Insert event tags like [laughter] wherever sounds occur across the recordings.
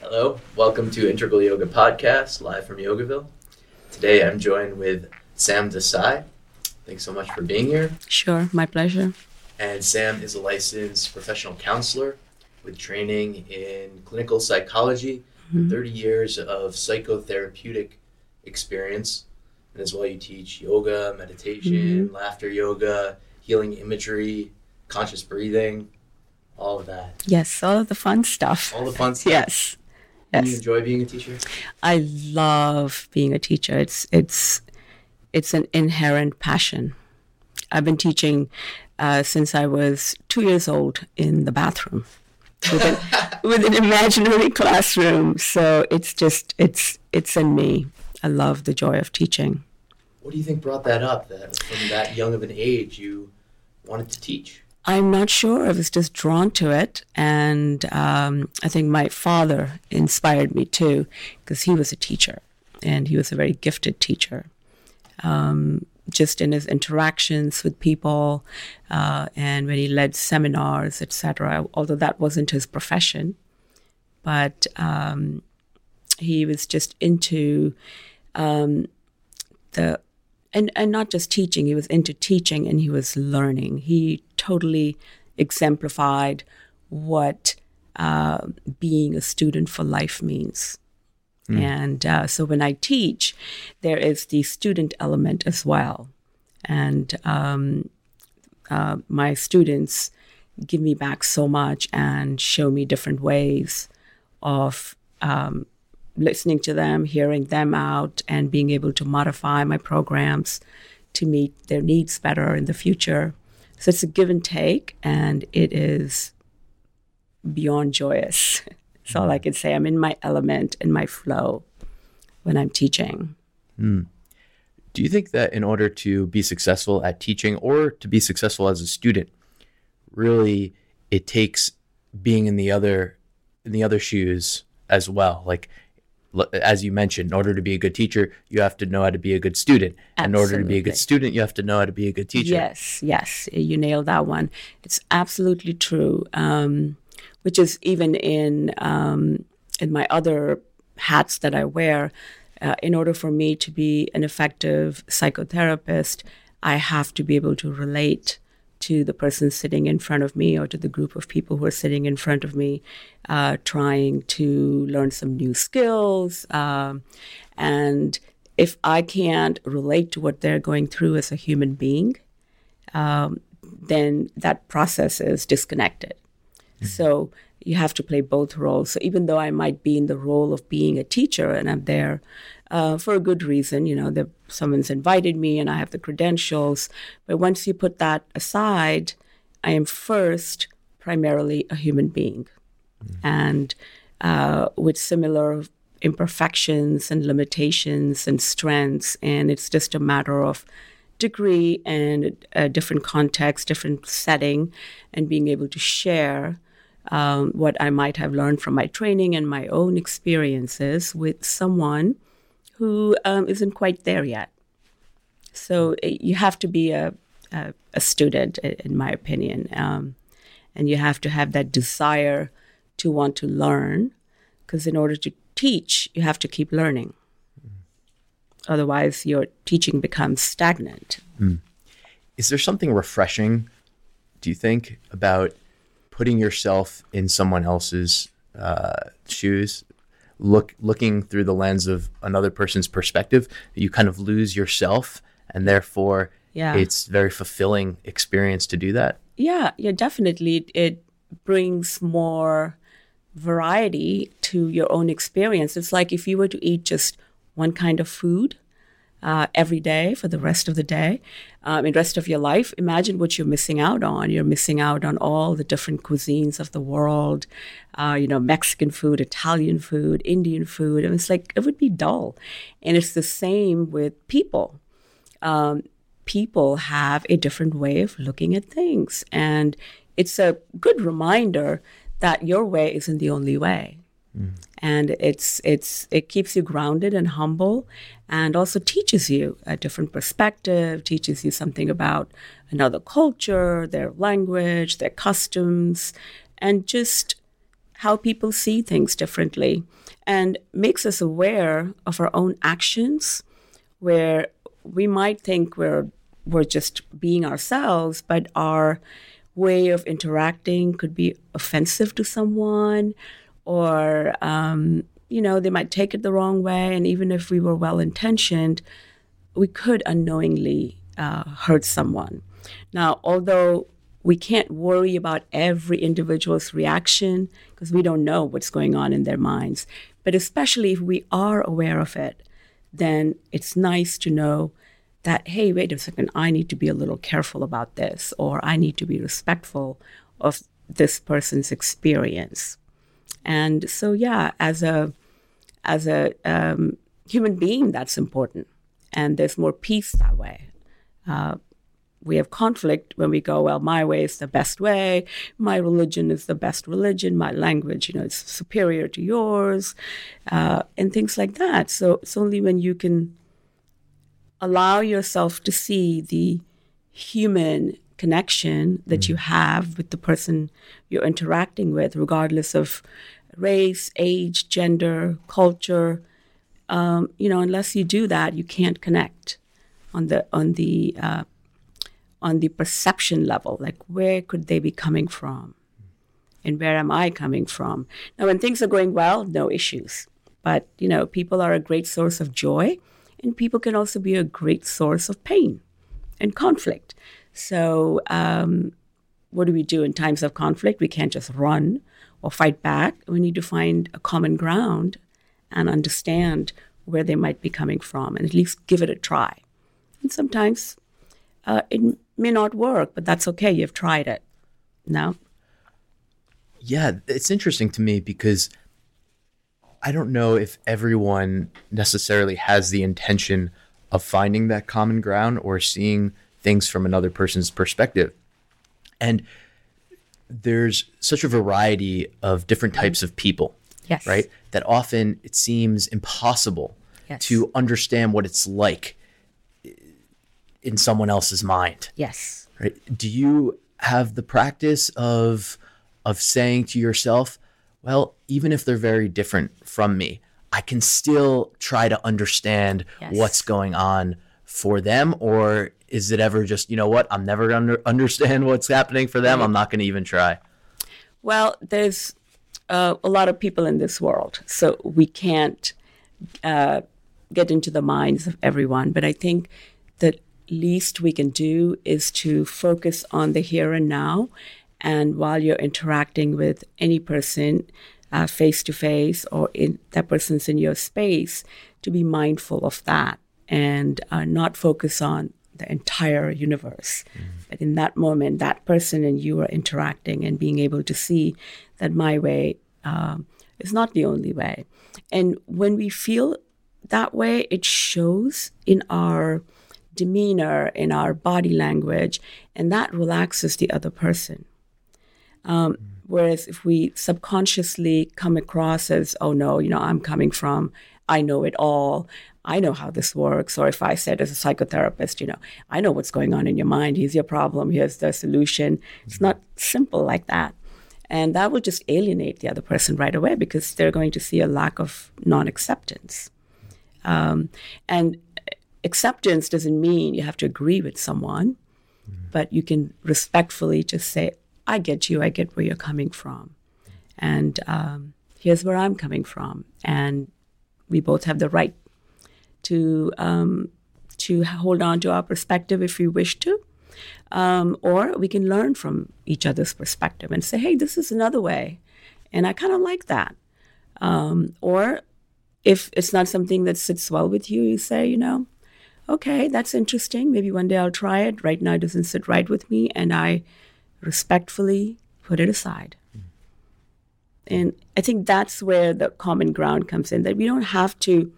Hello, welcome to Integral Yoga Podcast, live from Yogaville. Today I'm joined with Sam Desai. Thanks so much for being here. Sure, my pleasure. And Sam is a licensed professional counselor with training in clinical psychology, Mhm. 30 years of psychotherapeutic experience. And as well, you teach yoga, meditation, laughter yoga, healing imagery, conscious breathing, all of that. Yes, all of the fun stuff. All the fun [laughs] stuff. Yes. Do you enjoy being a teacher? I love being a teacher. It's it's it's an inherent passion. I've been teaching uh, since I was two years old in the bathroom with an, [laughs] with an imaginary classroom. So it's just it's it's in me. I love the joy of teaching. What do you think brought that up? That from that young of an age, you wanted to teach. I'm not sure. I was just drawn to it. And um, I think my father inspired me too, because he was a teacher and he was a very gifted teacher. Um, just in his interactions with people uh, and when he led seminars, etc. Although that wasn't his profession, but um, he was just into um, the and and not just teaching he was into teaching and he was learning. He totally exemplified what uh, being a student for life means. And uh, so when i teach there is the student element as well. And um, uh, my students give me back so much and show me different ways of um, listening to them, hearing them out, and being able to modify my programs to meet their needs better in the future. So it's a give and take, and it is beyond joyous. [laughs] That's all I can say. I'm in my element, in my flow when I'm teaching. Hmm. Do you think that in order to be successful at teaching or to be successful as a student, really it takes being in the other in the other shoes as well? Like as you mentioned, in order to be a good teacher, you have to know how to be a good student. In order to be a good student, you have to know how to be a good teacher. Yes, yes, you nailed that one. It's absolutely true. Um, which is even in um, in my other hats that I wear. Uh, in order for me to be an effective psychotherapist, I have to be able to relate to the person sitting in front of me or to the group of people who are sitting in front of me, uh, trying to learn some new skills. Um, and if I can't relate to what they're going through as a human being, um, then that process is disconnected. So you have to play both roles. So even though I might be in the role of being a teacher and I'm there uh, for a good reason, you know, that someone's invited me and I have the credentials, but once you put that aside, I am first primarily a human being, and uh, with similar imperfections and limitations and strengths, and it's just a matter of degree and a different context, different setting, and being able to share um, what I might have learned from my training and my own experiences with someone who um, not quite there yet. So eh, you have to be a, a, a student, in my opinion, um, and you have to have that desire to want to learn, because in order to teach, you have to keep learning. Otherwise, your teaching becomes stagnant. Is there something refreshing, do you think, about putting yourself in someone else's uh, shoes, look looking through the lens of another person's perspective? You kind of lose yourself, and therefore, Yeah. it's very fulfilling experience to do that. Yeah, yeah, definitely. It, it brings more variety to your own experience. It's like if you were to eat just one kind of food uh, every day for the rest of the day, um, and rest of your life, imagine what you're missing out on. You're missing out on all the different cuisines of the world, uh, you know, Mexican food, Italian food, Indian food. And it's like, it would be dull. And it's the same with people people have a different way of looking at things. And it's a good reminder that your way isn't the only way. And it's it's it keeps you grounded and humble and also teaches you a different perspective teaches you something about another culture their language their customs and just how people see things differently and makes us aware of our own actions where we might think we're we're just being ourselves but our way of interacting could be offensive to someone or um, you know they might take it the wrong way. And even if we were well intentioned we could unknowingly uh, hurt someone. Now although we can't worry about every individual's reaction because we don't know what's going on in their minds but especially if we are aware of it then it's nice to know that hey wait a second i need to be a little careful about this or i need to be respectful of this person's experience and so, yeah, as a as a um, human being, that's important, and there's more peace that way. Uh, we have conflict when we go, well, my way is the best way, my religion is the best religion, my language, you know, is superior to yours, uh, and things like that. So it's only when you can allow yourself to see the human connection that mm. you have with the person you're interacting with, regardless of race, age, gender, culture. Um, you know, unless you do that, you can't connect on the on the uh, on the perception level. Like, where could they be coming from, and where am I coming from? Now, when things are going well, no issues. But you know, people are a great source of joy, and people can also be a great source of pain and conflict. So, um, what do we do in times of conflict? We can't just run or fight back. We need to find a common ground and understand where they might be coming from and at least give it a try. And sometimes uh, it may not work, but that's okay. You've tried it. No? Yeah, it's interesting to me because I don't know if everyone necessarily has the intention of finding that common ground or seeing things from another person's perspective. And there's such a variety of different types of people. Yes. Right? That often it seems impossible yes. to understand what it's like in someone else's mind. Yes. Right? Do you have the practice of of saying to yourself, well, even if they're very different from me, I can still try to understand yes. what's going on for them or is it ever just you know what i'm never going to understand [laughs] what's happening for them. I'm not going to even try. Well there's uh, a lot of people in this world so we can't uh, get into the minds of everyone but i think the least we can do is to focus on the here and now and while you're interacting with any person face to face or in that person's in your space to be mindful of that and uh, not focus on the entire universe. Mm. But in that moment, that person and you are interacting and being able to see that my way um, is not the only way. And when we feel that way, it shows in our demeanor, in our body language, and that relaxes the other person. Um, mm. Whereas if we subconsciously come across as, oh no, you know, I'm coming from, I know it all, I know how this works. Or if I said as a psychotherapist, you know, I know what's going on in your mind. Here's your problem. Here's the solution. It's not simple like that. And that will just alienate the other person right away because they're going to see a lack of non acceptance. Um, and acceptance doesn't mean you have to agree with someone, but you can respectfully just say, I get you, I get where you're coming from. And um, here's where I'm coming from. And we both have the right to um, to hold on to our perspective if we wish to, um, or we can learn from each other's perspective and say, "Hey, this is another way," and I kind of like that. Um, or if it's not something that sits well with you, you say, you know, okay, that's interesting. Maybe one day I'll try it. Right now, it doesn't sit right with me, and I respectfully put it aside. And I think that's where the common ground comes in that we don't have to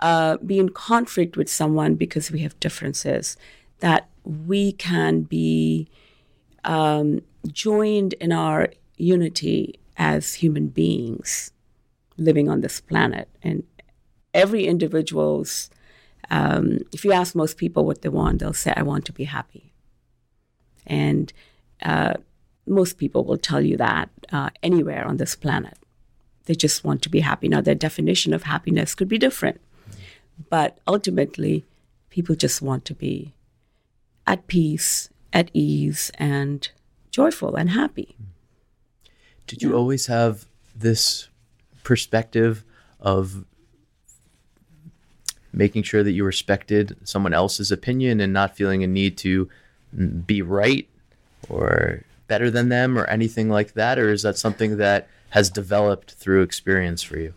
uh, be in conflict with someone because we have differences, that we can be um, joined in our unity as human beings. living on this planet. And every individual's, um, if you ask most people what they want, they'll say, I want to be happy. And uh, most people will tell you that uh, anywhere on this planet. They just want to be happy. Now, their definition of happiness could be different, but ultimately, people just want to be at peace, at ease, and joyful and happy. Did you yeah. always have this perspective of making sure that you respected someone else's opinion and not feeling a need to be right or better than them or anything like that? Or is that something that has developed through experience for you?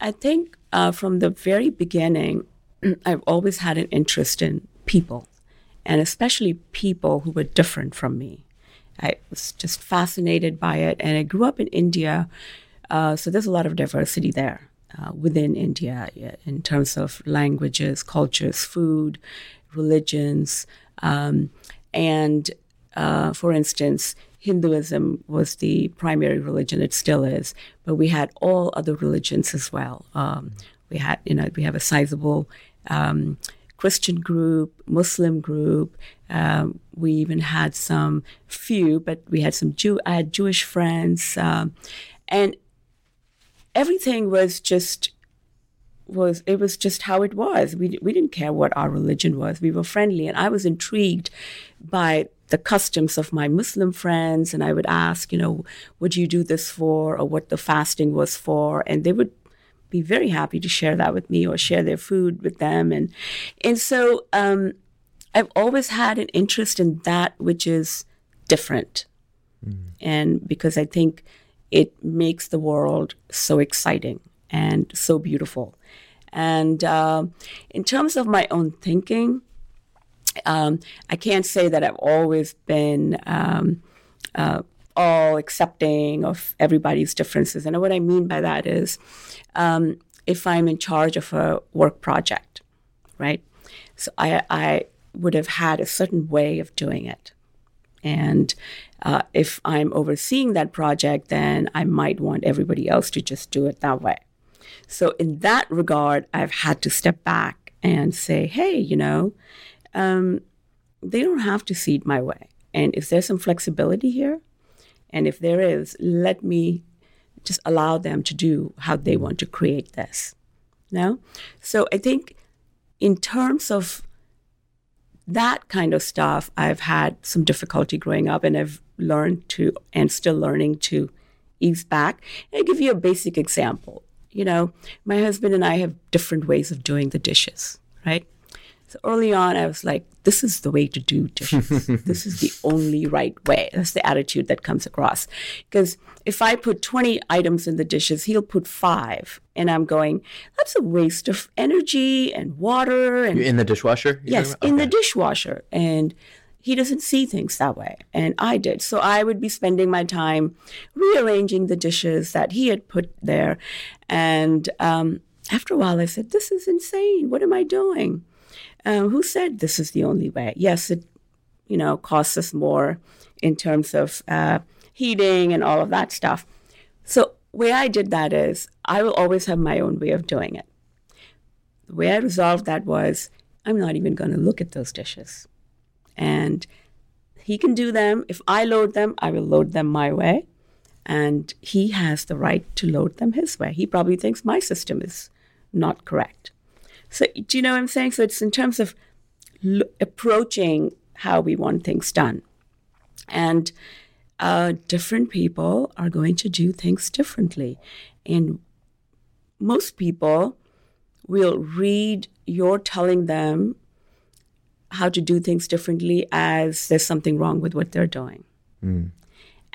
I think uh, from the very beginning, [clears throat] I've always had an interest in people, and especially people who were different from me. I was just fascinated by it, and I grew up in India, uh, so there's a lot of diversity there uh, within India in terms of languages, cultures, food, religions, um, and uh, for instance, Hinduism was the primary religion; it still is, but we had all other religions as well. Um, we had, you know, we have a sizable um, Christian group, Muslim group. Um, we even had some few, but we had some Jew. I had Jewish friends, um, and everything was just was it was just how it was. We we didn't care what our religion was. We were friendly, and I was intrigued by the customs of my Muslim friends, and I would ask, you know, would you do this for, or what the fasting was for, and they would be very happy to share that with me or share their food with them, and and so um, I've always had an interest in that which is different, mm. and because I think it makes the world so exciting and so beautiful. And uh, in terms of my own thinking, um, I can't say that I've always been um, uh, all accepting of everybody's differences. And what I mean by that is um, if I'm in charge of a work project, right? So I, I would have had a certain way of doing it. And uh, if I'm overseeing that project, then I might want everybody else to just do it that way. So, in that regard, I've had to step back and say, hey, you know, um, they don't have to see it my way. And if there's some flexibility here, and if there is, let me just allow them to do how they want to create this. No? So I think in terms of that kind of stuff, I've had some difficulty growing up and I've learned to, and still learning to ease back. I'll give you a basic example. You know, my husband and I have different ways of doing the dishes, right? So early on, I was like, this is the way to do dishes. [laughs] this is the only right way. That's the attitude that comes across. Because if I put 20 items in the dishes, he'll put five. And I'm going, that's a waste of energy and water. And in the dishwasher? Yes, in the dishwasher. And he doesn't see things that way. And I did. So I would be spending my time rearranging the dishes that he had put there. And um, after a while, I said, this is insane. What am I doing? Um, who said this is the only way. Yes, it you know costs us more in terms of uh, heating and all of that stuff. So way I did that is I will always have my own way of doing it. The way I resolved that was I'm not even going to look at those dishes, and he can do them. If I load them, I will load them my way. And he has the right to load them his way. He probably thinks my system is not correct. So, do you know what I'm saying? So, it's in terms of l- approaching how we want things done. And uh, different people are going to do things differently. And most people will read your telling them how to do things differently as there's something wrong with what they're doing. Mm.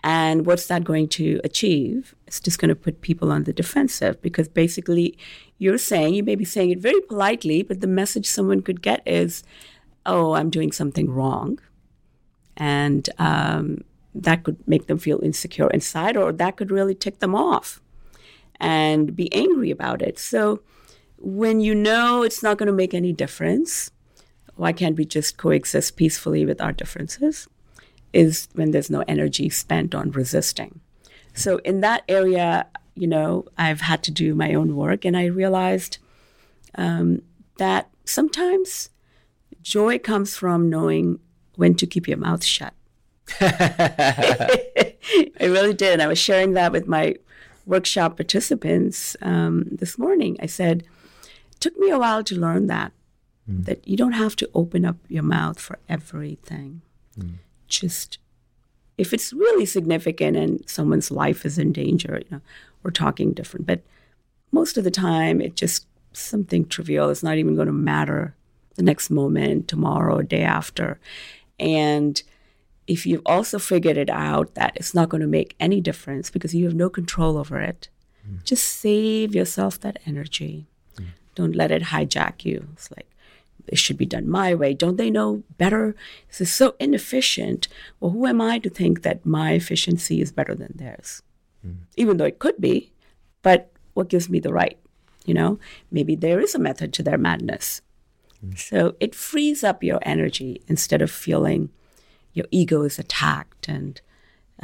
And what's that going to achieve? It's just going to put people on the defensive because basically you're saying, you may be saying it very politely, but the message someone could get is, oh, I'm doing something wrong. And um, that could make them feel insecure inside, or that could really tick them off and be angry about it. So when you know it's not going to make any difference, why can't we just coexist peacefully with our differences? Is when there's no energy spent on resisting. So in that area, you know, I've had to do my own work, and I realized um, that sometimes joy comes from knowing when to keep your mouth shut. [laughs] I really did. I was sharing that with my workshop participants um, this morning. I said, it took me a while to learn that, mm. that you don't have to open up your mouth for everything. Mm. Just if it's really significant and someone's life is in danger, you know, we're talking different. But most of the time, it's just something trivial. It's not even going to matter the next moment, tomorrow, day after. And if you've also figured it out that it's not going to make any difference because you have no control over it, mm. just save yourself that energy. Mm. Don't let it hijack you. It's like, it should be done my way. Don't they know better? This is so inefficient. Well, who am I to think that my efficiency is better than theirs? Mm. Even though it could be, but what gives me the right? You know, maybe there is a method to their madness. Mm. So it frees up your energy instead of feeling your ego is attacked and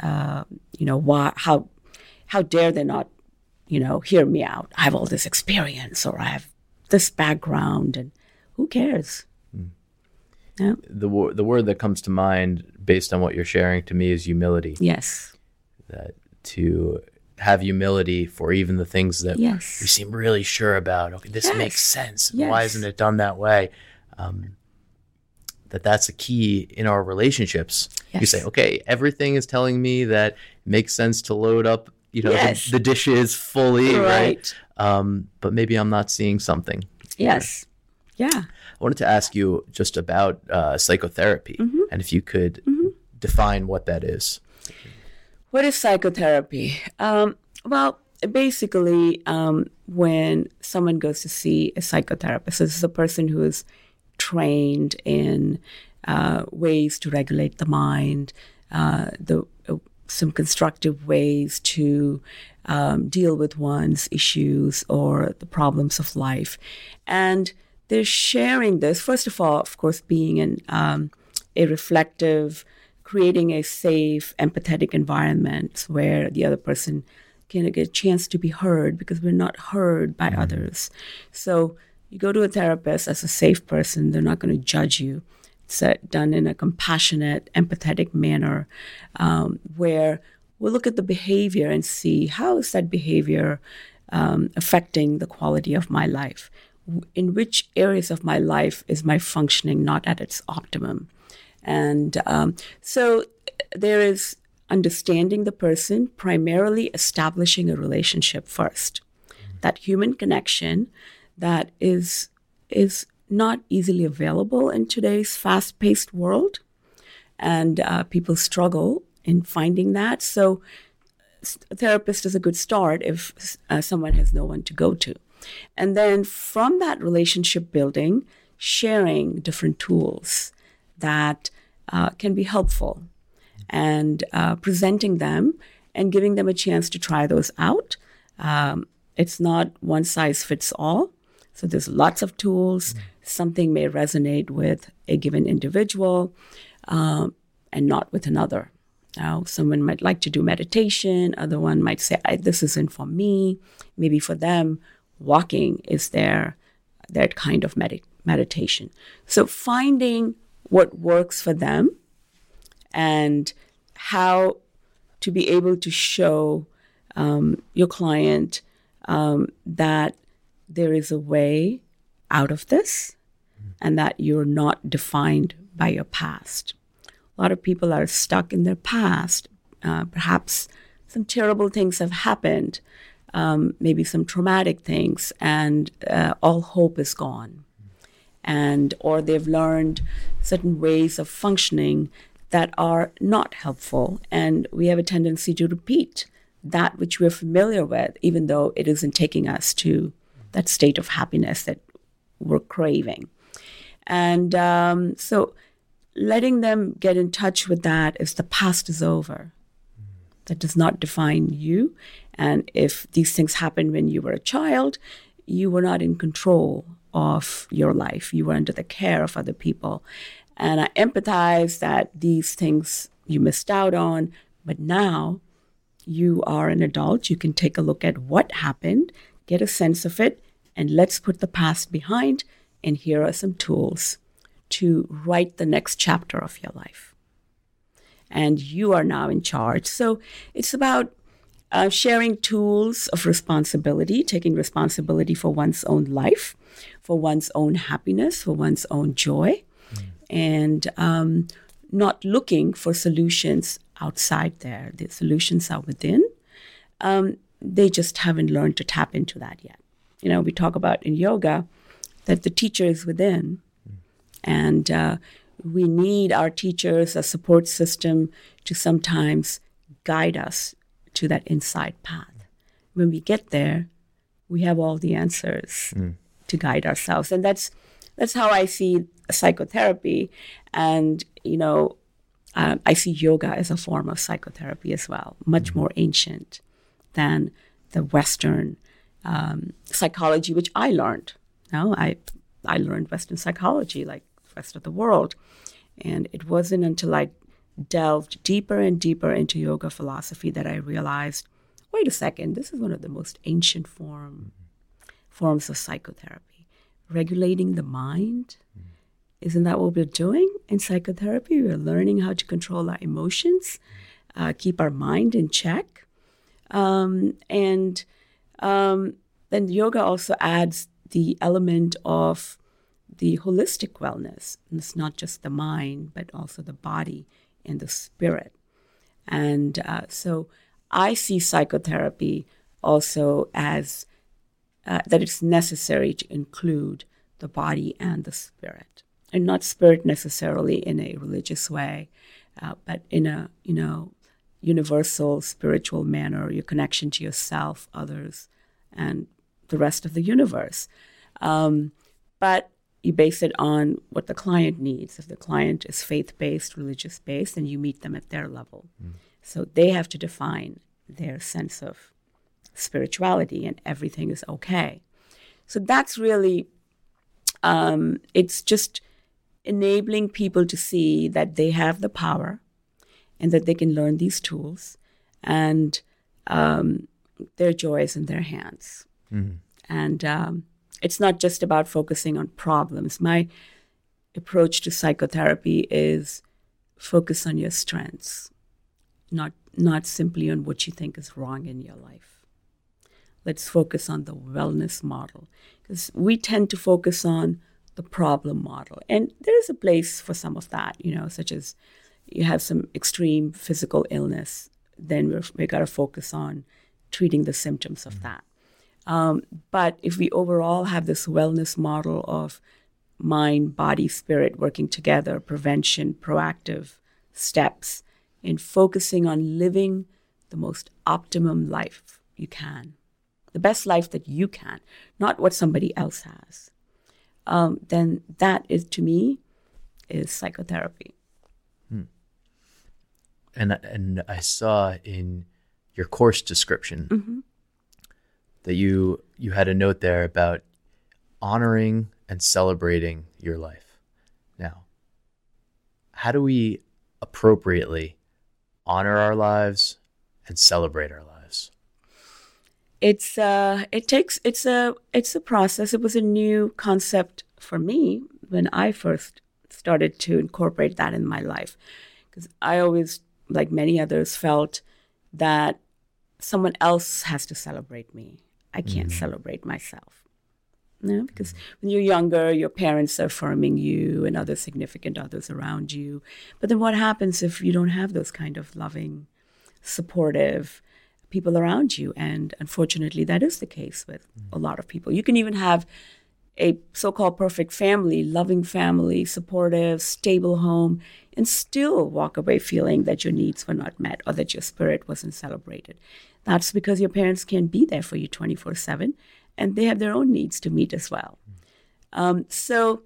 uh, you know why how how dare they not you know hear me out i have all this experience or i have this background and who cares mm. yeah. the, the word that comes to mind based on what you're sharing to me is humility yes that to have humility for even the things that yes. we seem really sure about okay this yes. makes sense yes. why isn't it done that way um, that that's a key in our relationships. Yes. You say, okay, everything is telling me that it makes sense to load up, you know, the, the, dishes fully, right? right? Um, but maybe I'm not seeing something. Yes. Yeah. I wanted to ask you just about uh, psychotherapy mm-hmm. and if you could mm-hmm. define what that is. What is psychotherapy? Um, well, basically, um, when someone goes to see a psychotherapist, this is a person who is trained in uh, ways to regulate the mind, uh, the uh, some constructive ways to um, deal with one's issues or the problems of life, and they're sharing this. First of all, of course, being in um, a reflective, creating a safe, empathetic environment where the other person can get a chance to be heard because we're not heard by mm-hmm. others. So you go to a therapist as a safe person, they're not going to judge you. It's uh, done in a compassionate, empathetic manner um, where we'll look at the behavior and see how is that behavior um, affecting the quality of my life? In which areas of my life is my functioning not at its optimum? And um, so there is understanding the person, primarily establishing a relationship first. That human connection that is is not easily available in today's fast-paced world, and uh, people struggle in finding that. So, a therapist is a good start if uh, someone has no one to go to, and then from that relationship building, sharing different tools that uh, can be helpful, and uh, presenting them and giving them a chance to try those out. Um, it's not one size fits all. So there's lots of tools. Mm. Something may resonate with a given individual um, and not with another. Now, someone might like to do meditation. Other one might say, "This isn't for me." Maybe for them, walking is their that kind of med- meditation. So finding what works for them and how to be able to show um, your client um, that there is a way out of this and that you're not defined by your past. A lot of people are stuck in their past. Uh, perhaps some terrible things have happened, um, maybe some traumatic things, and uh, all hope is gone. And or they've learned certain ways of functioning that are not helpful, and we have a tendency to repeat that which we're familiar with, even though it isn't taking us to that state of happiness that we're craving. And um, so letting them get in touch with that if the past is over. That does not define you. And if these things happened when you were a child, you were not in control of your life. You were under the care of other people. And I empathize that these things you missed out on, but now you are an adult, you can take a look at what happened, get a sense of it, and let's put the past behind. And here are some tools to write the next chapter of your life. And you are now in charge. So it's about uh, sharing tools of responsibility, taking responsibility for one's own life, for one's own happiness, for one's own joy, mm. and um, not looking for solutions outside there. The solutions are within. Um, they just haven't learned to tap into that yet. You know, we talk about in yoga that the teacher is within, and uh, we need our teachers, a support system, to sometimes guide us to that inside path. When we get there, we have all the answers mm. to guide ourselves, and that's that's how I see psychotherapy. And you know, um, I see yoga as a form of psychotherapy as well, much mm-hmm. more ancient than the Western um, psychology, which I learned. No, I I learned Western psychology like the rest of the world, and it wasn't until I delved deeper and deeper into yoga philosophy that I realized, wait a second, this is one of the most ancient form forms of psychotherapy, regulating the mind. Isn't that what we're doing in psychotherapy? We're learning how to control our emotions, uh, keep our mind in check. Um, and um, then yoga also adds the element of the holistic wellness. And it's not just the mind, but also the body and the spirit. And uh, so I see psychotherapy also as uh, that it's necessary to include the body and the spirit and not spirit necessarily in a religious way, uh, but in a you know universal spiritual manner, your connection to yourself, others, and the rest of the universe. Um, but you base it on what the client needs. If the client is faith based, religious based, then you meet them at their level. Mm. So they have to define their sense of spirituality, and everything is okay. So that's really, um, it's just enabling people to see that they have the power and that they can learn these tools and um, their joy is in their hands. Mm-hmm. And um, it's not just about focusing on problems. My approach to psychotherapy is focus on your strengths, not not simply on what you think is wrong in your life. Let's focus on the wellness model because we tend to focus on the problem model. And there is a place for some of that, you know, such as you have some extreme physical illness, then we're, we got to focus on treating the symptoms of mm-hmm. that. Um, but if we overall have this wellness model of mind, body, spirit working together, prevention, proactive steps, and focusing on living the most optimum life you can, the best life that you can, not what somebody else has um, then that is to me is psychotherapy. Hmm. And and I saw in your course description mm-hmm. That you you had a note there about honoring and celebrating your life. Now, how do we appropriately honor our lives and celebrate our lives? it's uh, it takes it's a it's a process. It was a new concept for me when I first started to incorporate that in my life, because I always, like many others, felt that someone else has to celebrate me. I can't mm-hmm. celebrate myself. No, because when you're younger, your parents are affirming you and other significant others around you. But then what happens if you don't have those kind of loving, supportive, people around you. And unfortunately, that is the case with a lot of people. You can even have a so called perfect family, loving family, supportive, stable home, and still walk away feeling that your needs were not met or that your spirit wasn't celebrated. That's because your parents can't be there for you 24 7, and they have their own needs to meet as well. Um, so,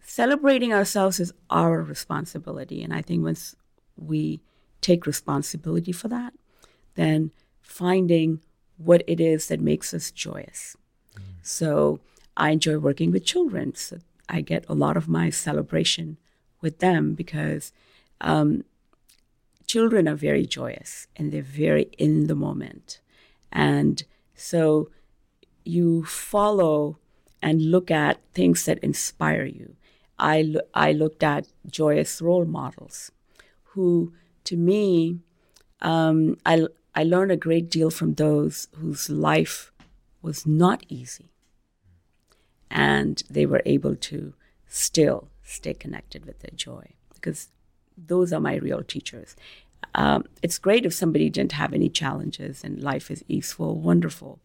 celebrating ourselves is our responsibility. And I think once we take responsibility for that, then finding what it is that makes us joyous. So I enjoy working with children. So I get a lot of my celebration with them because um, children are very joyous and they're very in the moment. And so you follow and look at things that inspire you. I, lo- I looked at joyous role models who, to me, um, I, I learned a great deal from those whose life was not easy. And they were able to still stay connected with their joy because those are my real teachers. Um, it's great if somebody didn't have any challenges and life is easeful, wonderful.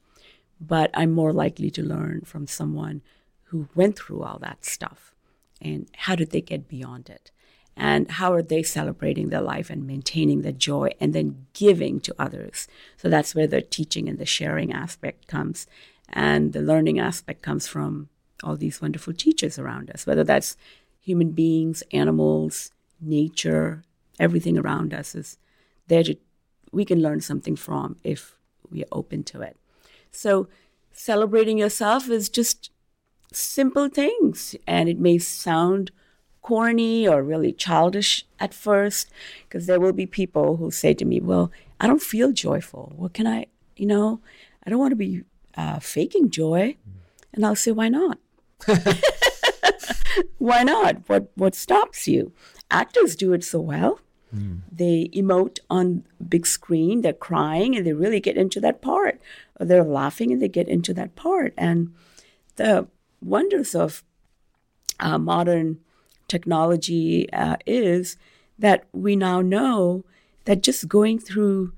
But I'm more likely to learn from someone who went through all that stuff and how did they get beyond it and how are they celebrating their life and maintaining the joy and then giving to others so that's where the teaching and the sharing aspect comes and the learning aspect comes from all these wonderful teachers around us whether that's human beings animals nature everything around us is there to we can learn something from if we are open to it. So celebrating yourself is just simple things and it may sound corny or really childish at first because there will be people who say to me well i don't feel joyful. What can i you know i don't want to be uh, faking joy. And i'll say why not [laughs] why not what what stops you actors do it so well mm. they emote on big screen they're crying and they really get into that part or they're laughing and they get into that part and the wonders of uh, modern technology uh, is that we now know that just going through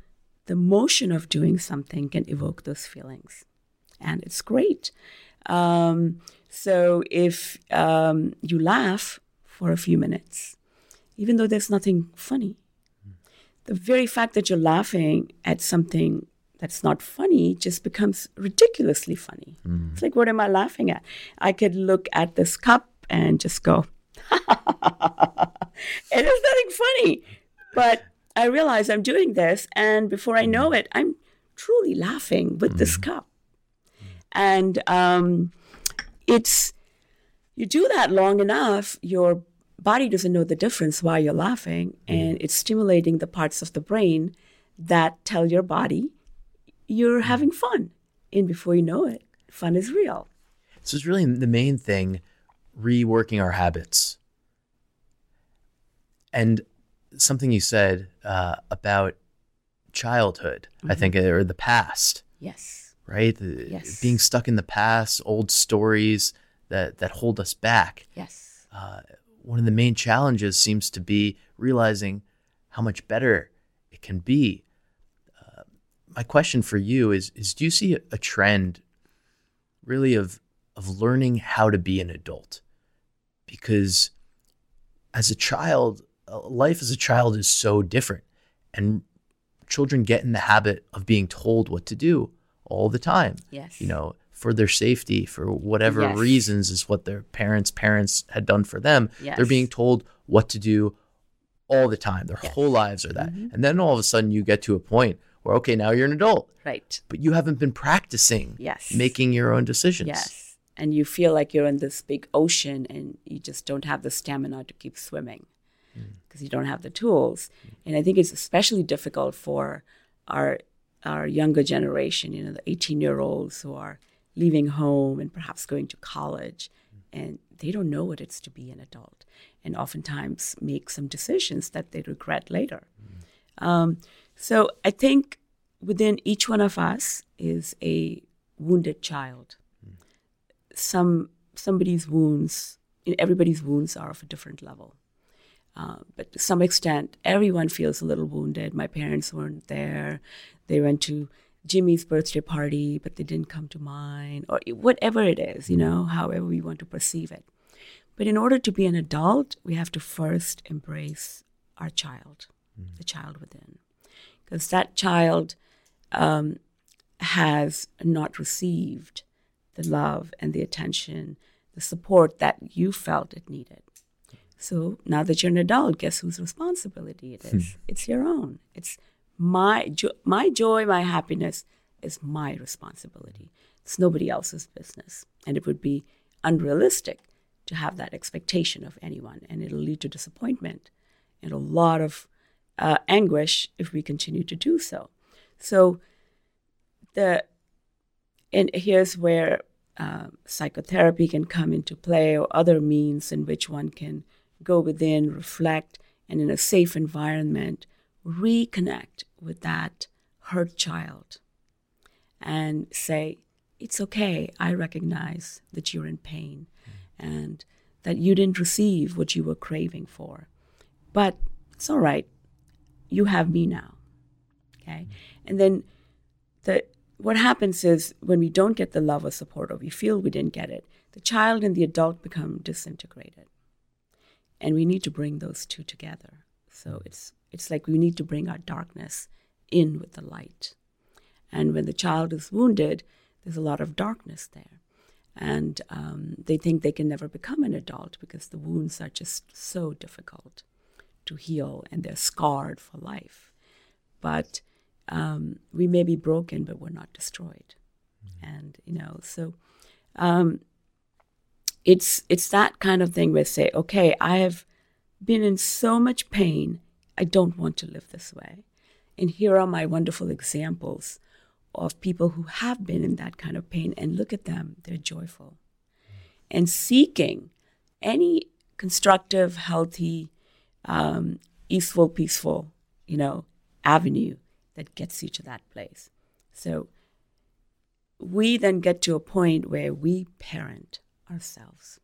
the motion of doing something can evoke those feelings. And it's great. Um, so if um, you laugh for a few minutes, even though there's nothing funny, the very fact that you're laughing at something that's not funny just becomes ridiculously funny. Mm. It's like, what am I laughing at? I could look at this cup and just go, [laughs] it is nothing funny. But I realize I'm doing this, and before I know it, I'm truly laughing with mm. this cup. And um, it's, you do that long enough, your body doesn't know the difference why you're laughing, and it's stimulating the parts of the brain that tell your body you're having fun. And before you know it, fun is real. So it's really the main thing reworking our habits. And something you said uh, about childhood, mm-hmm. I think, or the past. Yes. Right? Yes. Being stuck in the past, old stories that, that hold us back. Yes. Uh, one of the main challenges seems to be realizing how much better it can be my question for you is is do you see a trend really of of learning how to be an adult because as a child uh, life as a child is so different and children get in the habit of being told what to do all the time yes you know for their safety for whatever yes. reasons is what their parents parents had done for them yes. they're being told what to do all the time their yes. whole lives are that mm-hmm. and then all of a sudden you get to a point where okay now you're an adult right but you haven't been practicing yes making your own decisions yes and you feel like you're in this big ocean and you just don't have the stamina to keep swimming because mm. you don't have the tools mm. and i think it's especially difficult for our our younger generation you know the 18 year olds who are leaving home and perhaps going to college and they don't know what it's to be an adult and oftentimes make some decisions that they regret later mm. um, so I think within each one of us is a wounded child. Mm. Some somebody's wounds, everybody's wounds are of a different level. Uh, but to some extent, everyone feels a little wounded. My parents weren't there. They went to Jimmy's birthday party, but they didn't come to mine, or whatever it is, you know, however we want to perceive it. But in order to be an adult, we have to first embrace our child, mm. the child within because that child um, has not received the love and the attention, the support that you felt it needed. So now that you're an adult, guess whose responsibility it is? Hmm. It's your own. It's my jo- my joy, my happiness is my responsibility. It's nobody else's business, and it would be unrealistic to have that expectation of anyone, and it'll lead to disappointment and a lot of uh, anguish if we continue to do so. So, the and here's where uh, psychotherapy can come into play, or other means in which one can go within, reflect, and in a safe environment, reconnect with that hurt child and say, It's okay. I recognize that you're in pain and that you didn't receive what you were craving for. But it's all right. You have me now. Okay. And then the what happens is when we don't get the love or support or we feel we didn't get it, the child and the adult become disintegrated. And we need to bring those two together. So it's it's like we need to bring our darkness in with the light. And when the child is wounded, there's a lot of darkness there. And um, they think they can never become an adult because the wounds are just so difficult to heal and they're scarred for life. But um, we may be broken, but we're not destroyed. Mm-hmm. And, you know, so um, it's, it's that kind of thing where say, okay, I have been in so much pain, I don't want to live this way. And here are my wonderful examples of people who have been in that kind of pain, and look at them, they're joyful. And seeking any constructive, healthy, um, easeful, peaceful, you know, avenue that gets you to that place. So we then get to a point where we parent ourselves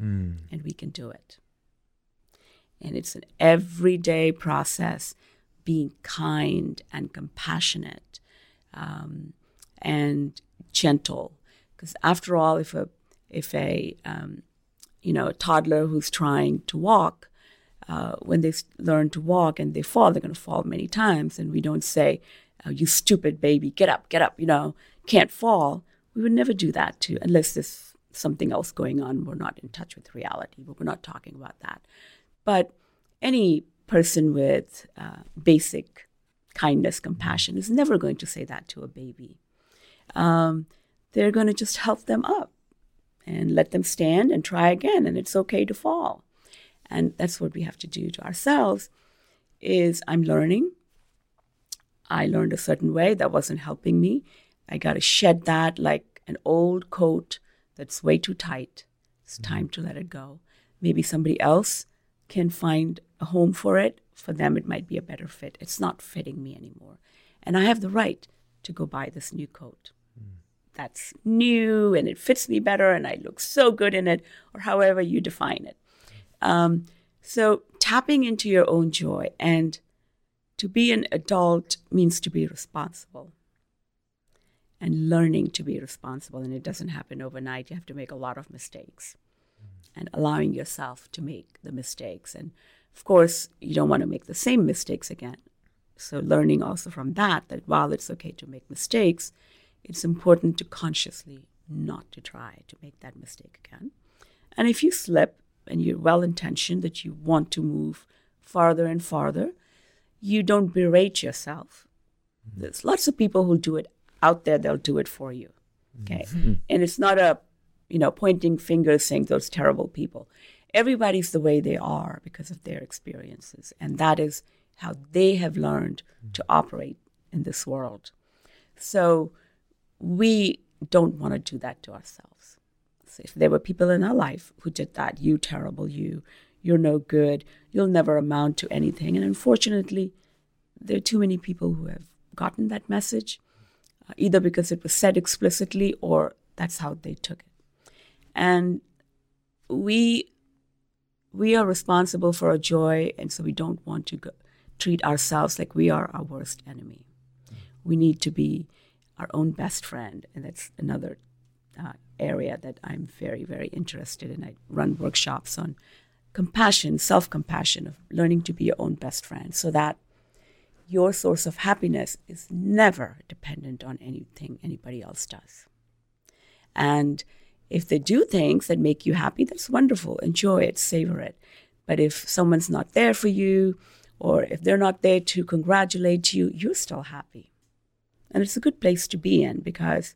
mm. and we can do it. And it's an everyday process being kind and compassionate um, and gentle. Because after all, if a if a um, you know a toddler who's trying to walk, uh, when they learn to walk and they fall, they're going to fall many times, and we don't say, oh, "You stupid baby, get up, get up," you know, can't fall. We would never do that to unless there's something else going on. We're not in touch with reality, but we're not talking about that. But any person with uh, basic kindness, compassion is never going to say that to a baby. Um, they're going to just help them up and let them stand and try again, and it's okay to fall. And that's what we have to do to ourselves. Is I'm learning. I learned a certain way that wasn't helping me. I got to shed that like an old coat that's way too tight. It's time to let it go. Maybe somebody else can find a home for it for them it might be a better fit. It's not fitting me anymore. And I have the right to go buy this new coat. Mm. That's new and it fits me better and I look so good in it, or however you define it. Um, so tapping into your own joy and to be an adult means to be responsible and learning to be responsible. And it doesn't happen overnight. You have to make a lot of mistakes mm. and allowing yourself to make the mistakes and of course, you don't want to make the same mistakes again. So, learning also from that, that while it's okay to make mistakes, it's important to consciously not to try to make that mistake again. And if you slip and you're well intentioned that you want to move farther and farther, you don't berate yourself. There's lots of people who do it out there, they'll do it for you. Okay. Mm-hmm. And it's not a, you know, pointing fingers saying those terrible people everybody's the way they are because of their experiences. And that is how they have learned to operate in this world. So we don't want to do that to ourselves. So if there were people in our life who did that, you terrible, you, you're no good, you'll never amount to anything. And unfortunately, there are too many people who have gotten that message, either because it was said explicitly or that's how they took it. And we we are responsible for our joy, and so we don't want to go, treat ourselves like we are our worst enemy. We need to be our own best friend, and that's another uh, area that I'm very, very interested in. I run workshops on compassion, self compassion, of learning to be your own best friend, so that your source of happiness is never dependent on anything anybody else does. And if they do things that make you happy, that's wonderful. Enjoy it, savor it. But if someone's not there for you, or if they're not there to congratulate you, you're still happy. And it's a good place to be in because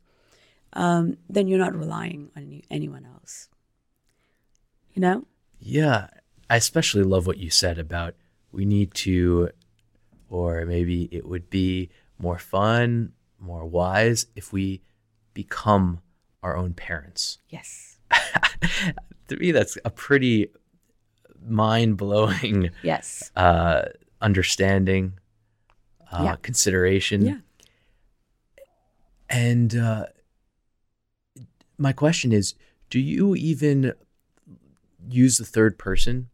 um, then you're not relying on any, anyone else. You know? Yeah. I especially love what you said about we need to or maybe it would be more fun, more wise if we become our own parents. Yes. [laughs] to me, that's a pretty mind blowing Yes. uh, understanding, uh, Yeah. consideration. Yeah. And uh, my question is do you even use the third person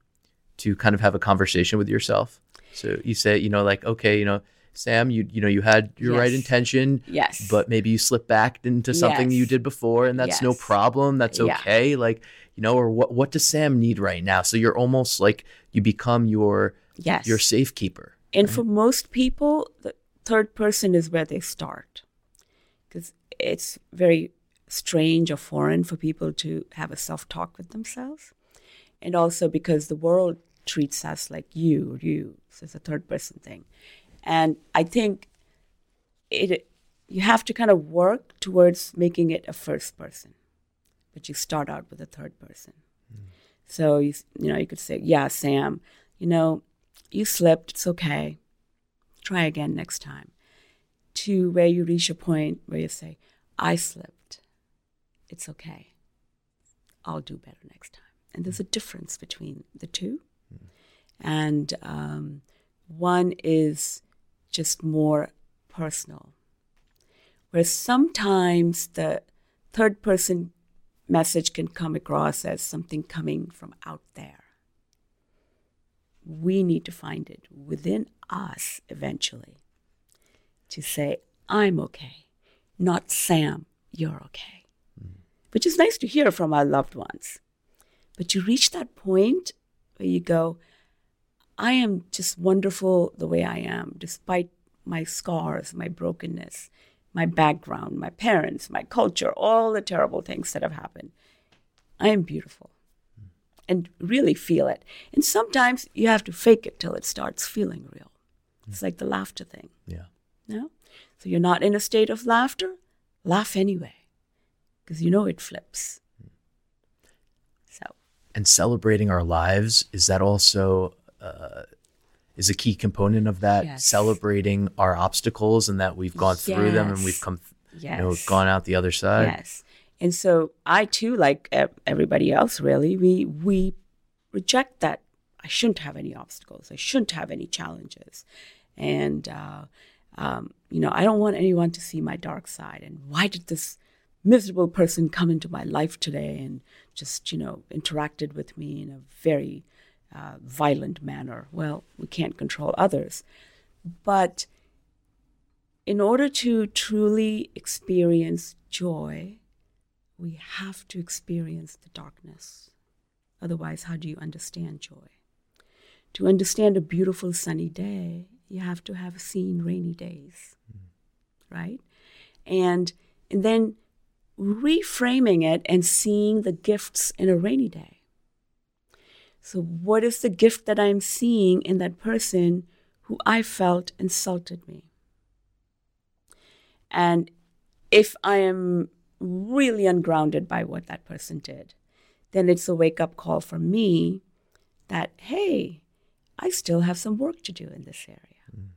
to kind of have a conversation with yourself? So you say, you know, like, okay, you know, Sam, you you know, you had your right intention, Yes. but maybe you slipped back into something you did before and that's no problem. That's Yeah. okay. Like, you know, or what what does Sam need right now? So you're almost like you become your yes. your safekeeper. And for most people, the third person is where they start. Because it's very strange or foreign for people to have a self talk with themselves. And also because the world treats us like you, you. So it's a third person thing. And I think it you have to kind of work towards making it a first person. But you start out with a third person. Hmm. So you you know you could say, yeah, Sam, you know, you slipped. It's okay. Try again next time. To where you reach a point where you say, I slipped. It's okay. I'll do better next time. And there's a difference between the two. Hmm. And um, one is just more personal. Where sometimes the third person message can come across as something coming from out there we need to find it within us eventually to say, I'm okay, not Sam, you're okay. Which is nice to hear from our loved ones. But you reach that point where you go, I am just wonderful the way I am, despite my scars, my brokenness, my background, my parents, my culture, all the terrible things that have happened. I am beautiful and really feel it. And sometimes you have to fake it till it starts feeling real. It's like the laughter thing. Yeah. No? So you're not in a state of laughter, laugh anyway, because you know it flips. Hmm. So, and celebrating our lives is that also uh, is a key component of that Yes. celebrating our obstacles and that we've gone through them and we've Yes. come yes. you know gone out the other side Yes. And so I too, like everybody else, really, we we reject that. I shouldn't have any obstacles. I shouldn't have any challenges, and uh, um, you know, I don't want anyone to see my dark side. And why did this miserable person come into my life today and just you know interacted with me in a very uh, violent manner? Well, we can't control others, but in order to truly experience joy, we have to experience the darkness. Otherwise, how do you understand joy? To understand a beautiful sunny day, you have to have seen rainy days, right? And, and then reframing it and seeing the gifts in a rainy day. So, what is the gift that I'm seeing in that person who I felt insulted me? And if I am really ungrounded by what that person did, then it's a wake up call for me that, hey, I still have some work to do in this area. Mm.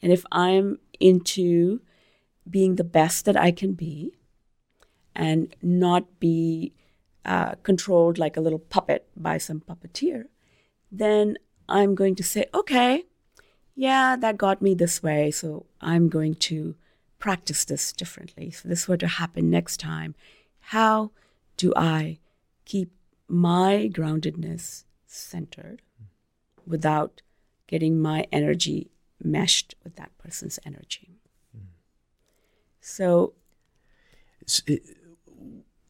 And if I'm into being the best that I can be and not be uh, controlled like a little puppet by some puppeteer, then I'm going to say, okay, yeah, that got me this way. So I'm going to practice this differently. So this were to happen next time. How do I keep my groundedness centered without getting my energy meshed with that person's energy? So, it-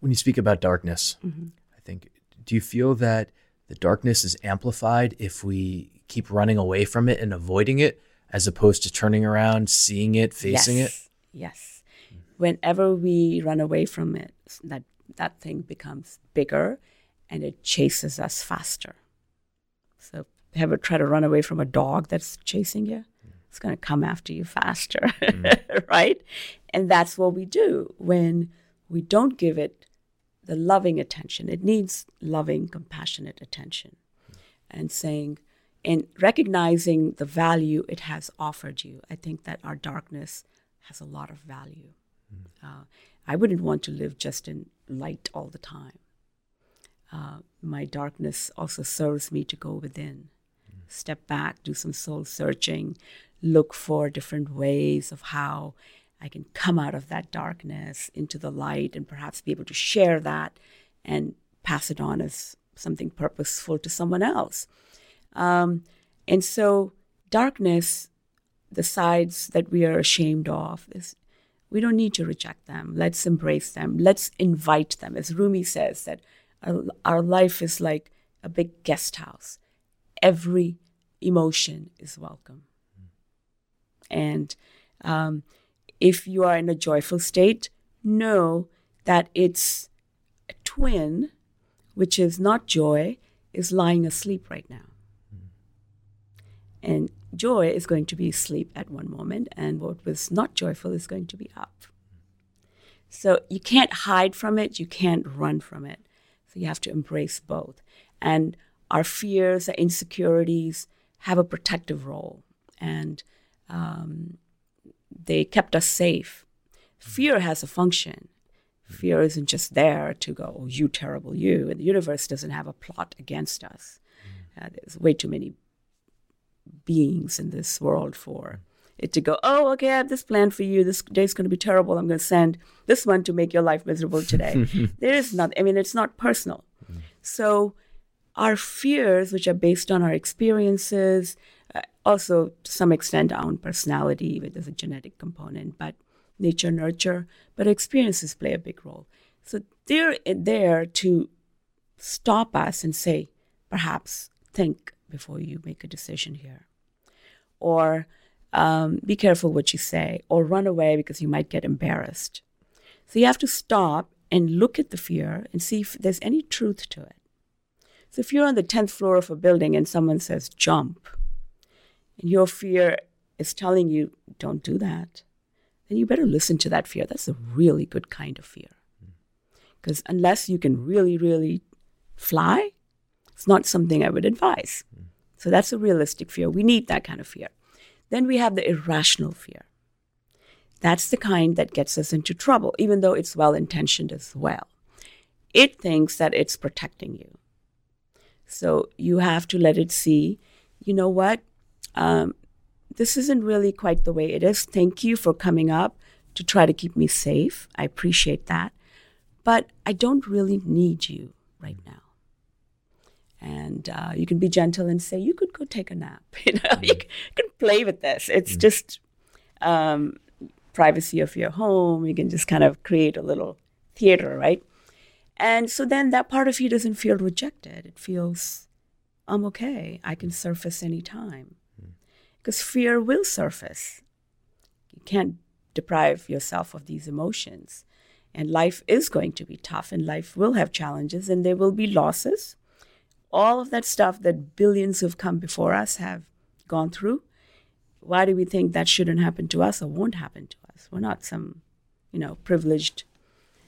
when you speak about darkness Mm-hmm. i think do you feel that the darkness is amplified if we keep running away from it and avoiding it as opposed to turning around seeing it facing it yes, Yes. Whenever we run away from it, that that thing becomes bigger and it chases us faster. So ever try to run away from a dog that's chasing you? It's going to come after you faster, [laughs] right? And that's what we do when we don't give it the loving attention. It needs loving, compassionate attention. And saying, and recognizing the value it has offered you. I think that our darkness has a lot of value. Uh, I wouldn't want to live just in light all the time. Uh, my darkness also serves me to go within, step back, do some soul searching, look for different ways of how I can come out of that darkness into the light and perhaps be able to share that and pass it on as something purposeful to someone else. Um, and so, darkness, the sides that we are ashamed of, is we don't need to reject them. Let's embrace them. Let's invite them. As Rumi says, that our, our life is like a big guest house. Every emotion is welcome. And um, if you are in a joyful state, know that its a twin, which is not joy, is lying asleep right now. And joy is going to be asleep at one moment, and what was not joyful is going to be up. So you can't hide from it, you can't run from it. So you have to embrace both. And our fears, our insecurities have a protective role, and um, they kept us safe. Mm. Fear has a function. Mm. Fear isn't just there to go, oh, you terrible you. And the universe doesn't have a plot against us. Mm. Uh, there's way too many beings in this world for it to go, oh, okay, I have this plan for you. This day's going to be terrible. I'm going to send this one to make your life miserable today. [laughs] there is not, I mean, it's not personal. So our fears, which are based on our experiences, also to some extent our own personality, there's a genetic component, but nature, nurture, but experiences play a big role. So they're there to stop us and say, perhaps think before you make a decision here. Or um, be careful what you say, or run away because you might get embarrassed. So you have to stop and look at the fear and see if there's any truth to it. So if you're on the 10th floor of a building and someone says jump, and your fear is telling you don't do that, then you better listen to that fear. That's a really good kind of fear. Hmm. Because unless you can really, really fly, it's not something I would advise. Hmm. So that's a realistic fear. We need that kind of fear. Then we have the irrational fear. That's the kind that gets us into trouble, even though it's well intentioned as well. It thinks that it's protecting you. So you have to let it see, you know what? Um, this isn't really quite the way it is. Thank you for coming up to try to keep me safe. I appreciate that. But I don't really need you right now and uh, you can be gentle and say you could go take a nap [laughs] you know mm. you can play with this it's mm. just um, privacy of your home you can just kind of create a little theater right and so then that part of you doesn't feel rejected it feels i'm okay i can surface anytime because fear will surface you can't deprive yourself of these emotions and life is going to be tough and life will have challenges and there will be losses all of that stuff that billions who've come before us have gone through, why do we think that shouldn't happen to us or won't happen to us? We're not some, you know, privileged,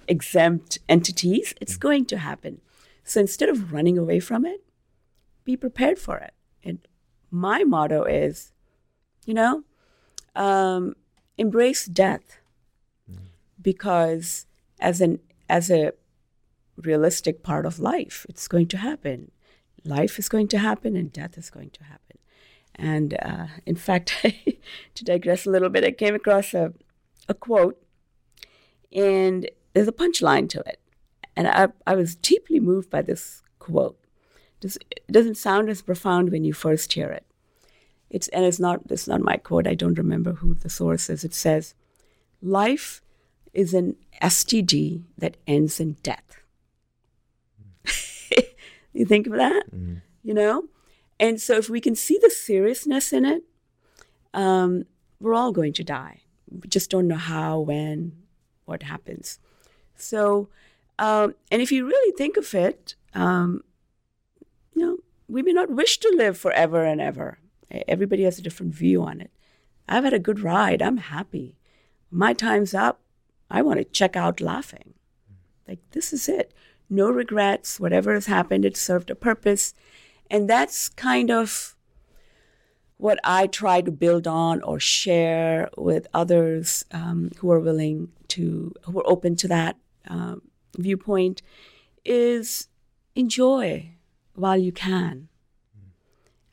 exempt entities. It's mm. going to happen. So instead of running away from it, be prepared for it. And my motto is, you know, um, embrace death because as an as a realistic part of life, it's going to happen life is going to happen and death is going to happen. And uh, in fact, [laughs] to digress a little bit, I came across a, a quote, and there's a punchline to it. And I, I was deeply moved by this quote. It doesn't sound as profound when you first hear it. It's, and it's not, it's not my quote. I don't remember who the source is. It says, Life is an STD that ends in death. [laughs] You think of that, mm-hmm. you know? And so if we can see the seriousness in it, um, we're all going to die. We just don't know how, when, what happens. So, um, and if you really think of it, um, you know, we may not wish to live forever and ever. Everybody has a different view on it. I've had a good ride. I'm happy. My time's up. I want to check out laughing. Like, this is it no regrets. Whatever has happened, it served a purpose. And that's kind of what I try to build on or share with others um, who are willing to, who are open to that um, viewpoint, is enjoy while you can.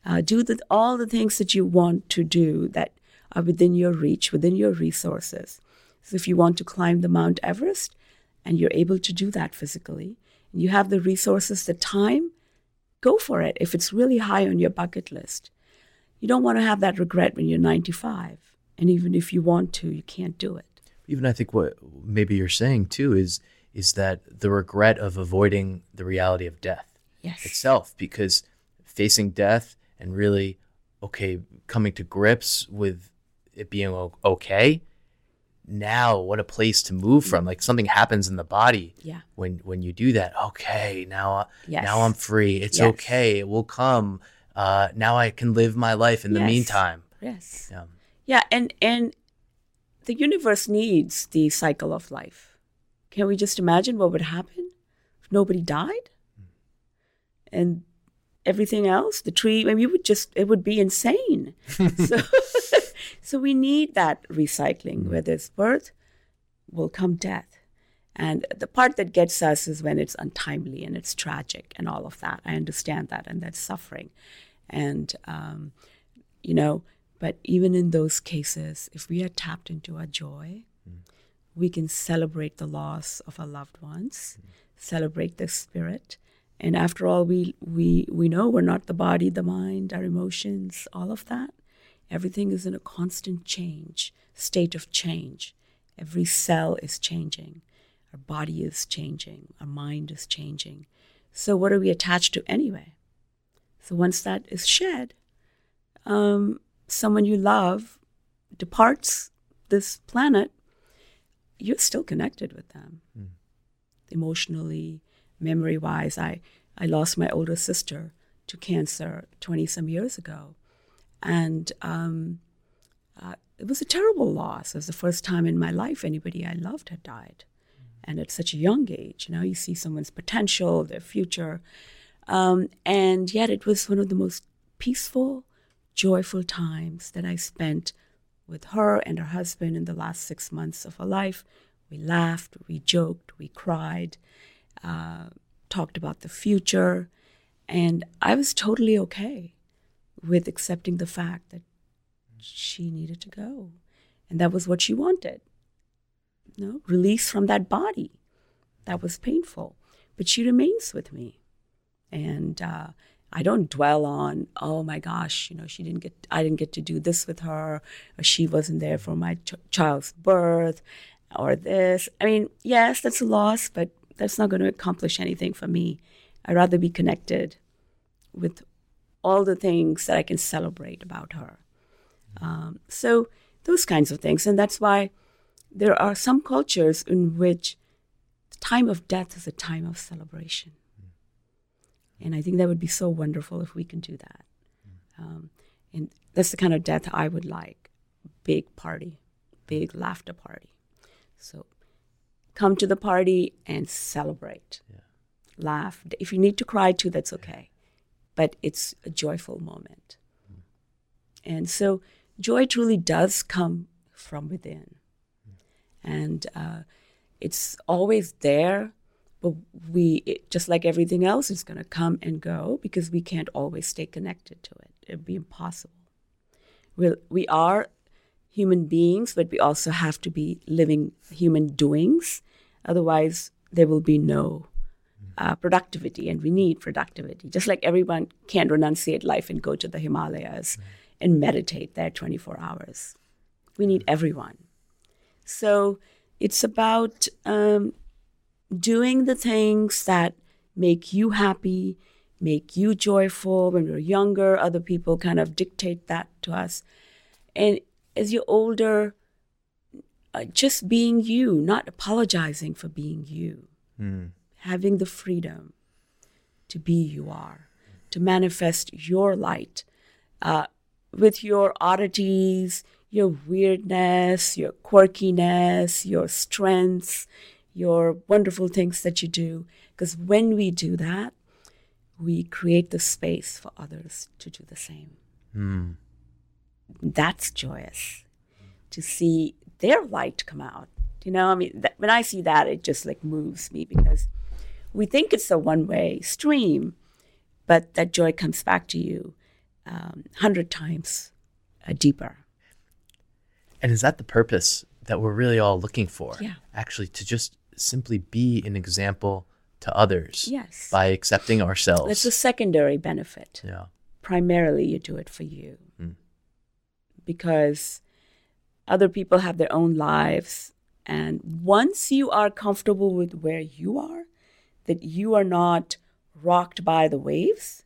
Uh, do the, all the things that you want to do that are within your reach, within your resources. So if you want to climb the Mount Everest and you're able to do that physically, and you have the resources, the time, go for it if it's really high on your bucket list. You don't want to have that regret when you're 95. And even if you want to, you can't do it. Even I think what maybe you're saying too is is that the regret of avoiding the reality of death Yes. itself because facing death and really okay coming to grips with it being okay now what a place to move from like something happens in the body Yeah. when when you do that okay now Yes. now i'm free it's Yes. okay it will come uh now i can live my life in the Yes. meantime Yes. yeah Yeah, and and the universe needs the cycle of life. Can we just imagine what would happen if nobody died? And everything else, the tree, I mean, we would just it would be insane. [laughs] so [laughs] so we need that recycling. Mm-hmm. Where there's birth, will come death. And the part that gets us is when it's untimely and it's tragic and all of that. I understand that, and that's suffering. And um, you know but even in those cases if we are tapped into our joy mm. we can celebrate the loss of our loved ones mm. celebrate the spirit and after all we we we know we're not the body the mind our emotions all of that. Everything is in a constant change state of change. Every cell is changing. Our body is changing. Our mind is changing. So what are we attached to anyway? So once that is shed um, someone you love departs this planet, you're still connected with them. Emotionally, memory wise. I, I lost my older sister to cancer 20 some years ago. And um, uh, it was a terrible loss. It was the first time in my life anybody I loved had died. And at such a young age, you know, you see someone's potential, their future. Um, and yet it was one of the most peaceful, joyful times that I spent with her and her husband in the last six months of her life. We laughed, we joked, we cried, uh, talked about the future, and I was totally okay with accepting the fact that she needed to go, and that was what she wanted. You know, release from that body. That was painful, but she remains with me, and uh, I don't dwell on, oh my gosh, you know, she didn't get, I didn't get to do this with her, or she wasn't there for my ch- child's birth, or this. I mean, yes, that's a loss, but that's not going to accomplish anything for me. I'd rather be connected with all the things that I can celebrate about her. Um, so, those kinds of things. And that's why there are some cultures in which the time of death is a time of celebration. And I think that would be so wonderful if we can do that. Um, and that's the kind of death I would like big party, big laughter party. So come to the party and celebrate. Laugh. If you need to cry too, that's okay. But it's a joyful moment. And so joy truly does come from within. And uh, it's always there, but we, it, just like everything else, it's going to come and go because we can't always stay connected to it. It'd be impossible. We're, we are human beings, but we also have to be living human doings. Otherwise, there will be no uh, productivity, and we need productivity. Just like everyone can't renunciate life and go to the Himalayas and meditate there 24 hours. We need everyone. So it's about um, doing the things that make you happy, make you joyful. When we're younger, other people kind of dictate that to us. And as you're older, uh, just being you, not apologizing for being you, having the freedom to be you are, to manifest your light uh, with your oddities, your weirdness, your quirkiness, your strengths, your wonderful things that you do. Because when we do that, we create the space for others to do the same. that's joyous to see their light come out. You know, I mean, that, when I see that, it just like moves me because we think it's a one way stream, but that joy comes back to you um, hundred times uh, deeper. And is that the purpose that we're really all looking for? Yeah. Actually, to just simply be an example to others. Yes. By accepting ourselves. It's a secondary benefit. yeah. Primarily, you do it for you because other people have their own lives. And once you are comfortable with where you are, that you are not rocked by the waves,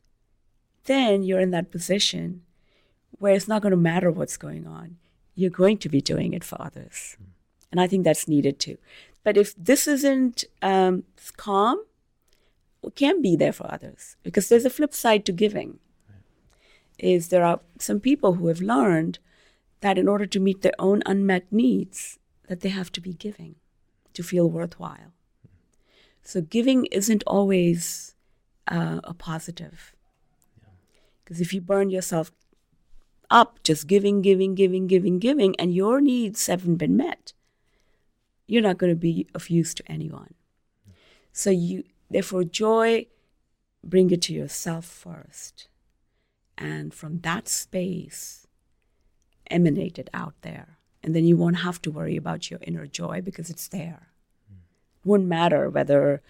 then you're in that position where it's not going to matter what's going on. You're going to be doing it for others. And I think that's needed too. But if this isn't um, calm, we can be there for others because there's a flip side to giving. Is there are some people who have learned that in order to meet their own unmet needs, that they have to be giving to feel worthwhile. So giving isn't always uh, a positive. Because if you burn yourself up just giving, giving, giving, giving, giving, and your needs haven't been met, you're not going to be of use to anyone. So you, therefore, joy, bring it to yourself first, and from that space, emanate it out there, and then you won't have to worry about your inner joy because it's there. It wouldn't matter whether,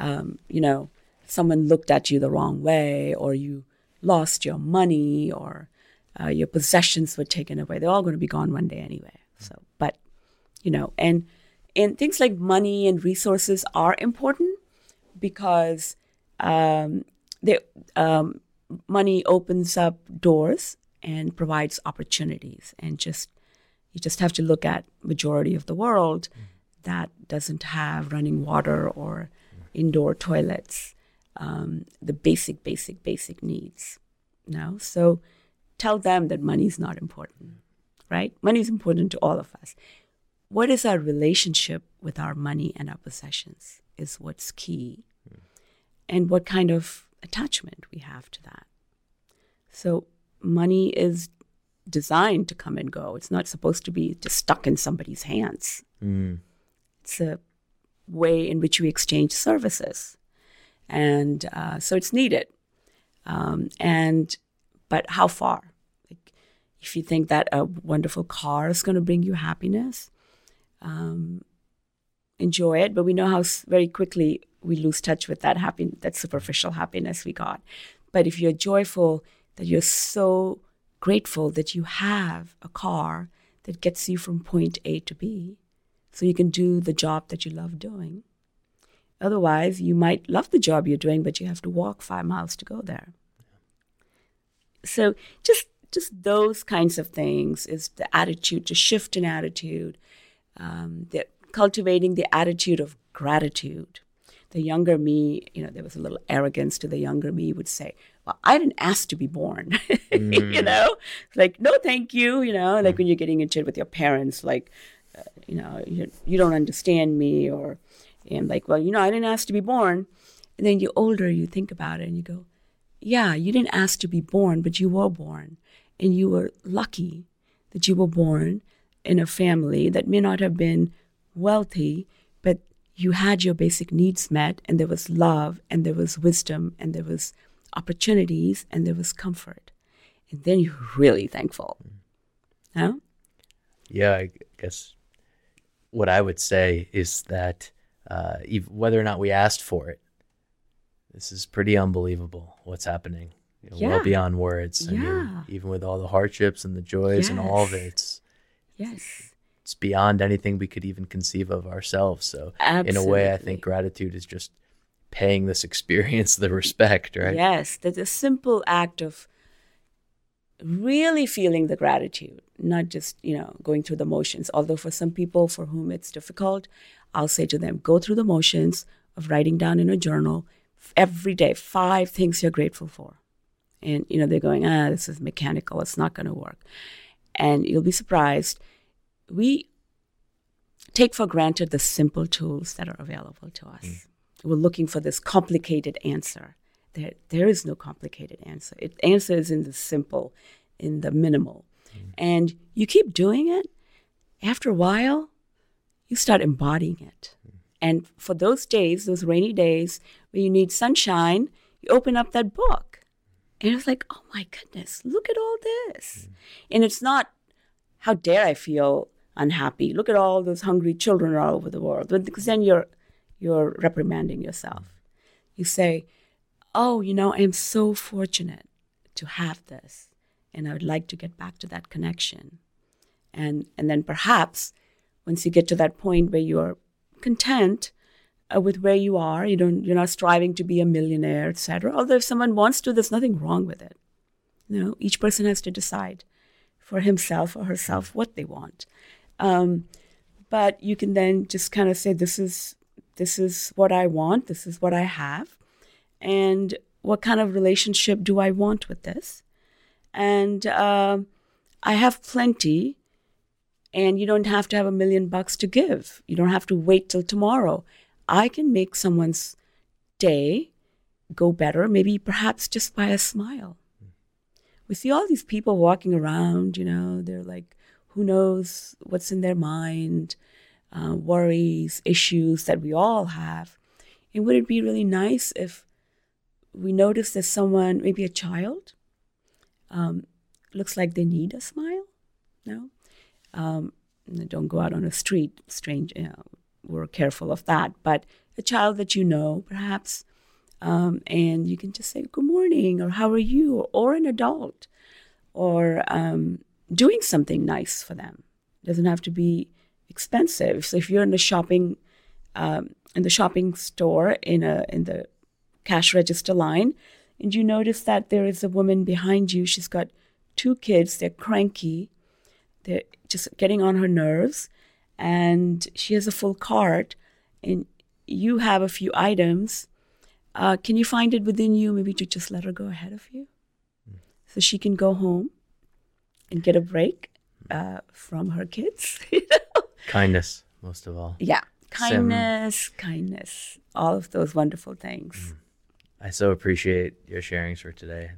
um, you know, someone looked at you the wrong way, or you lost your money, or uh, your possessions were taken away. They're all going to be gone one day anyway. So, but you know, and and things like money and resources are important because um, they, um, money opens up doors and provides opportunities. And just you just have to look at majority of the world that doesn't have running water or indoor toilets, um, the basic, basic, basic needs. No, so tell them that money is not important, right? Money is important to all of us. What is our relationship with our money and our possessions is what's key, and what kind of attachment we have to that. So, money is designed to come and go. It's not supposed to be just stuck in somebody's hands. Mm. It's a way in which we exchange services, and uh, so it's needed. Um, and but how far? Like, if you think that a wonderful car is going to bring you happiness, um, enjoy it. But we know how s- very quickly we lose touch with that happy, that superficial happiness we got. But if you're joyful, that you're so grateful that you have a car that gets you from point A to B, so you can do the job that you love doing. Otherwise, you might love the job you're doing, but you have to walk five miles to go there. So just just those kinds of things is the attitude, to shift in attitude, um, the cultivating the attitude of gratitude. The younger me, you know, there was a little arrogance to the younger me would say, "Well, I didn't ask to be born," [laughs] you know, like no, thank you, you know, like when you're getting into it with your parents, like, uh, you know, you, you don't understand me, or and like, well, you know, I didn't ask to be born. And then you're older, you think about it, and you go, yeah, you didn't ask to be born, but you were born. And you were lucky that you were born in a family that may not have been wealthy, but you had your basic needs met, and there was love, and there was wisdom, and there was opportunities, and there was comfort. And then you're really thankful. Huh? Yeah, I guess what I would say is that uh, whether or not we asked for it, this is pretty unbelievable what's happening. You know, Yeah. Well beyond words. I mean, Yeah. even with all the hardships and the joys and all of it, Yes. it's Yes. it's beyond anything we could even conceive of ourselves. So in a way, I think gratitude is just paying this experience the respect, right? Yes, that a simple act of really feeling the gratitude, not just, you know, going through the motions. Although for some people for whom it's difficult, I'll say to them, go through the motions of writing down in a journal every day five things you're grateful for. And, you know, they're going, ah, this is mechanical, it's not going to work. And you'll be surprised. We take for granted the simple tools that are available to us. We're looking for this complicated answer. There, there is no complicated answer. It answer is in the simple, in the minimal. Mm-hmm. And you keep doing it, after a while, you start embodying it. Mm-hmm. And for those days, those rainy days where you need sunshine, you open up that book. And it's like, oh my goodness, look at all this. Mm-hmm. And it's not, how dare I feel unhappy? Look at all those hungry children all over the world. Because then you're you're reprimanding yourself. You say, Oh, you know, I am so fortunate to have this. And I would like to get back to that connection. And and then perhaps once you get to that point where you're content uh, with where you are, you don't you're not striving to be a millionaire, etc. Although if someone wants to, there's nothing wrong with it. You know, each person has to decide for himself or herself what they want. Um, but you can then just kind of say, "This is this is what I want. This is what I have, and what kind of relationship do I want with this?" And uh, I have plenty, and you don't have to have a million bucks to give. You don't have to wait till tomorrow. I can make someone's day go better, maybe perhaps just by a smile. We see all these people walking around, you know, they're like, who knows what's in their mind, uh, worries, issues that we all have. And would it be really nice if we notice that someone, maybe a child, um, looks like they need a smile? No? Um, don't go out on a street, strange, you know, we're careful of that. But a child that you know, perhaps, um, and you can just say, Good morning, or How are you? Or an adult, or um, doing something nice for them. Doesn't have to be expensive. So if you're in the shopping, um, in the shopping store, in a in the cash register line, and you notice that there is a woman behind you, she's got two kids, they're cranky, they're just getting on her nerves, and she has a full cart, and you have a few items. Uh, can you find it within you maybe to just let her go ahead of you? So she can go home and get a break uh, from her kids. [laughs] Kindness, most of all. Yeah. Kindness, Sim. kindness, all of those wonderful things. I so appreciate your sharings for today.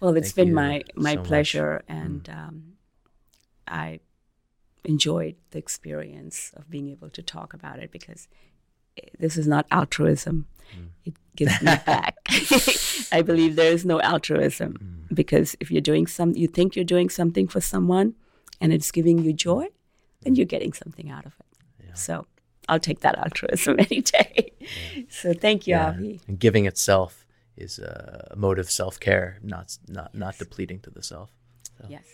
Well, it's Thank been my my so pleasure, much. and mm. um, I enjoyed the experience of being able to talk about it because this is not altruism. Mm. It gives me [laughs] back. [laughs] I believe there is no altruism mm. because if you're doing some, you think you're doing something for someone, and it's giving you joy, then you're getting something out of it. Yeah. So I'll take that altruism [laughs] any day. Yeah. So thank you, yeah. Avi. And giving itself is a mode of self care, not not yes. not depleting to the self. So. Yes.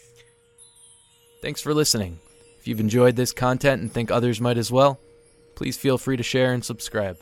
Thanks for listening. If you've enjoyed this content and think others might as well, please feel free to share and subscribe.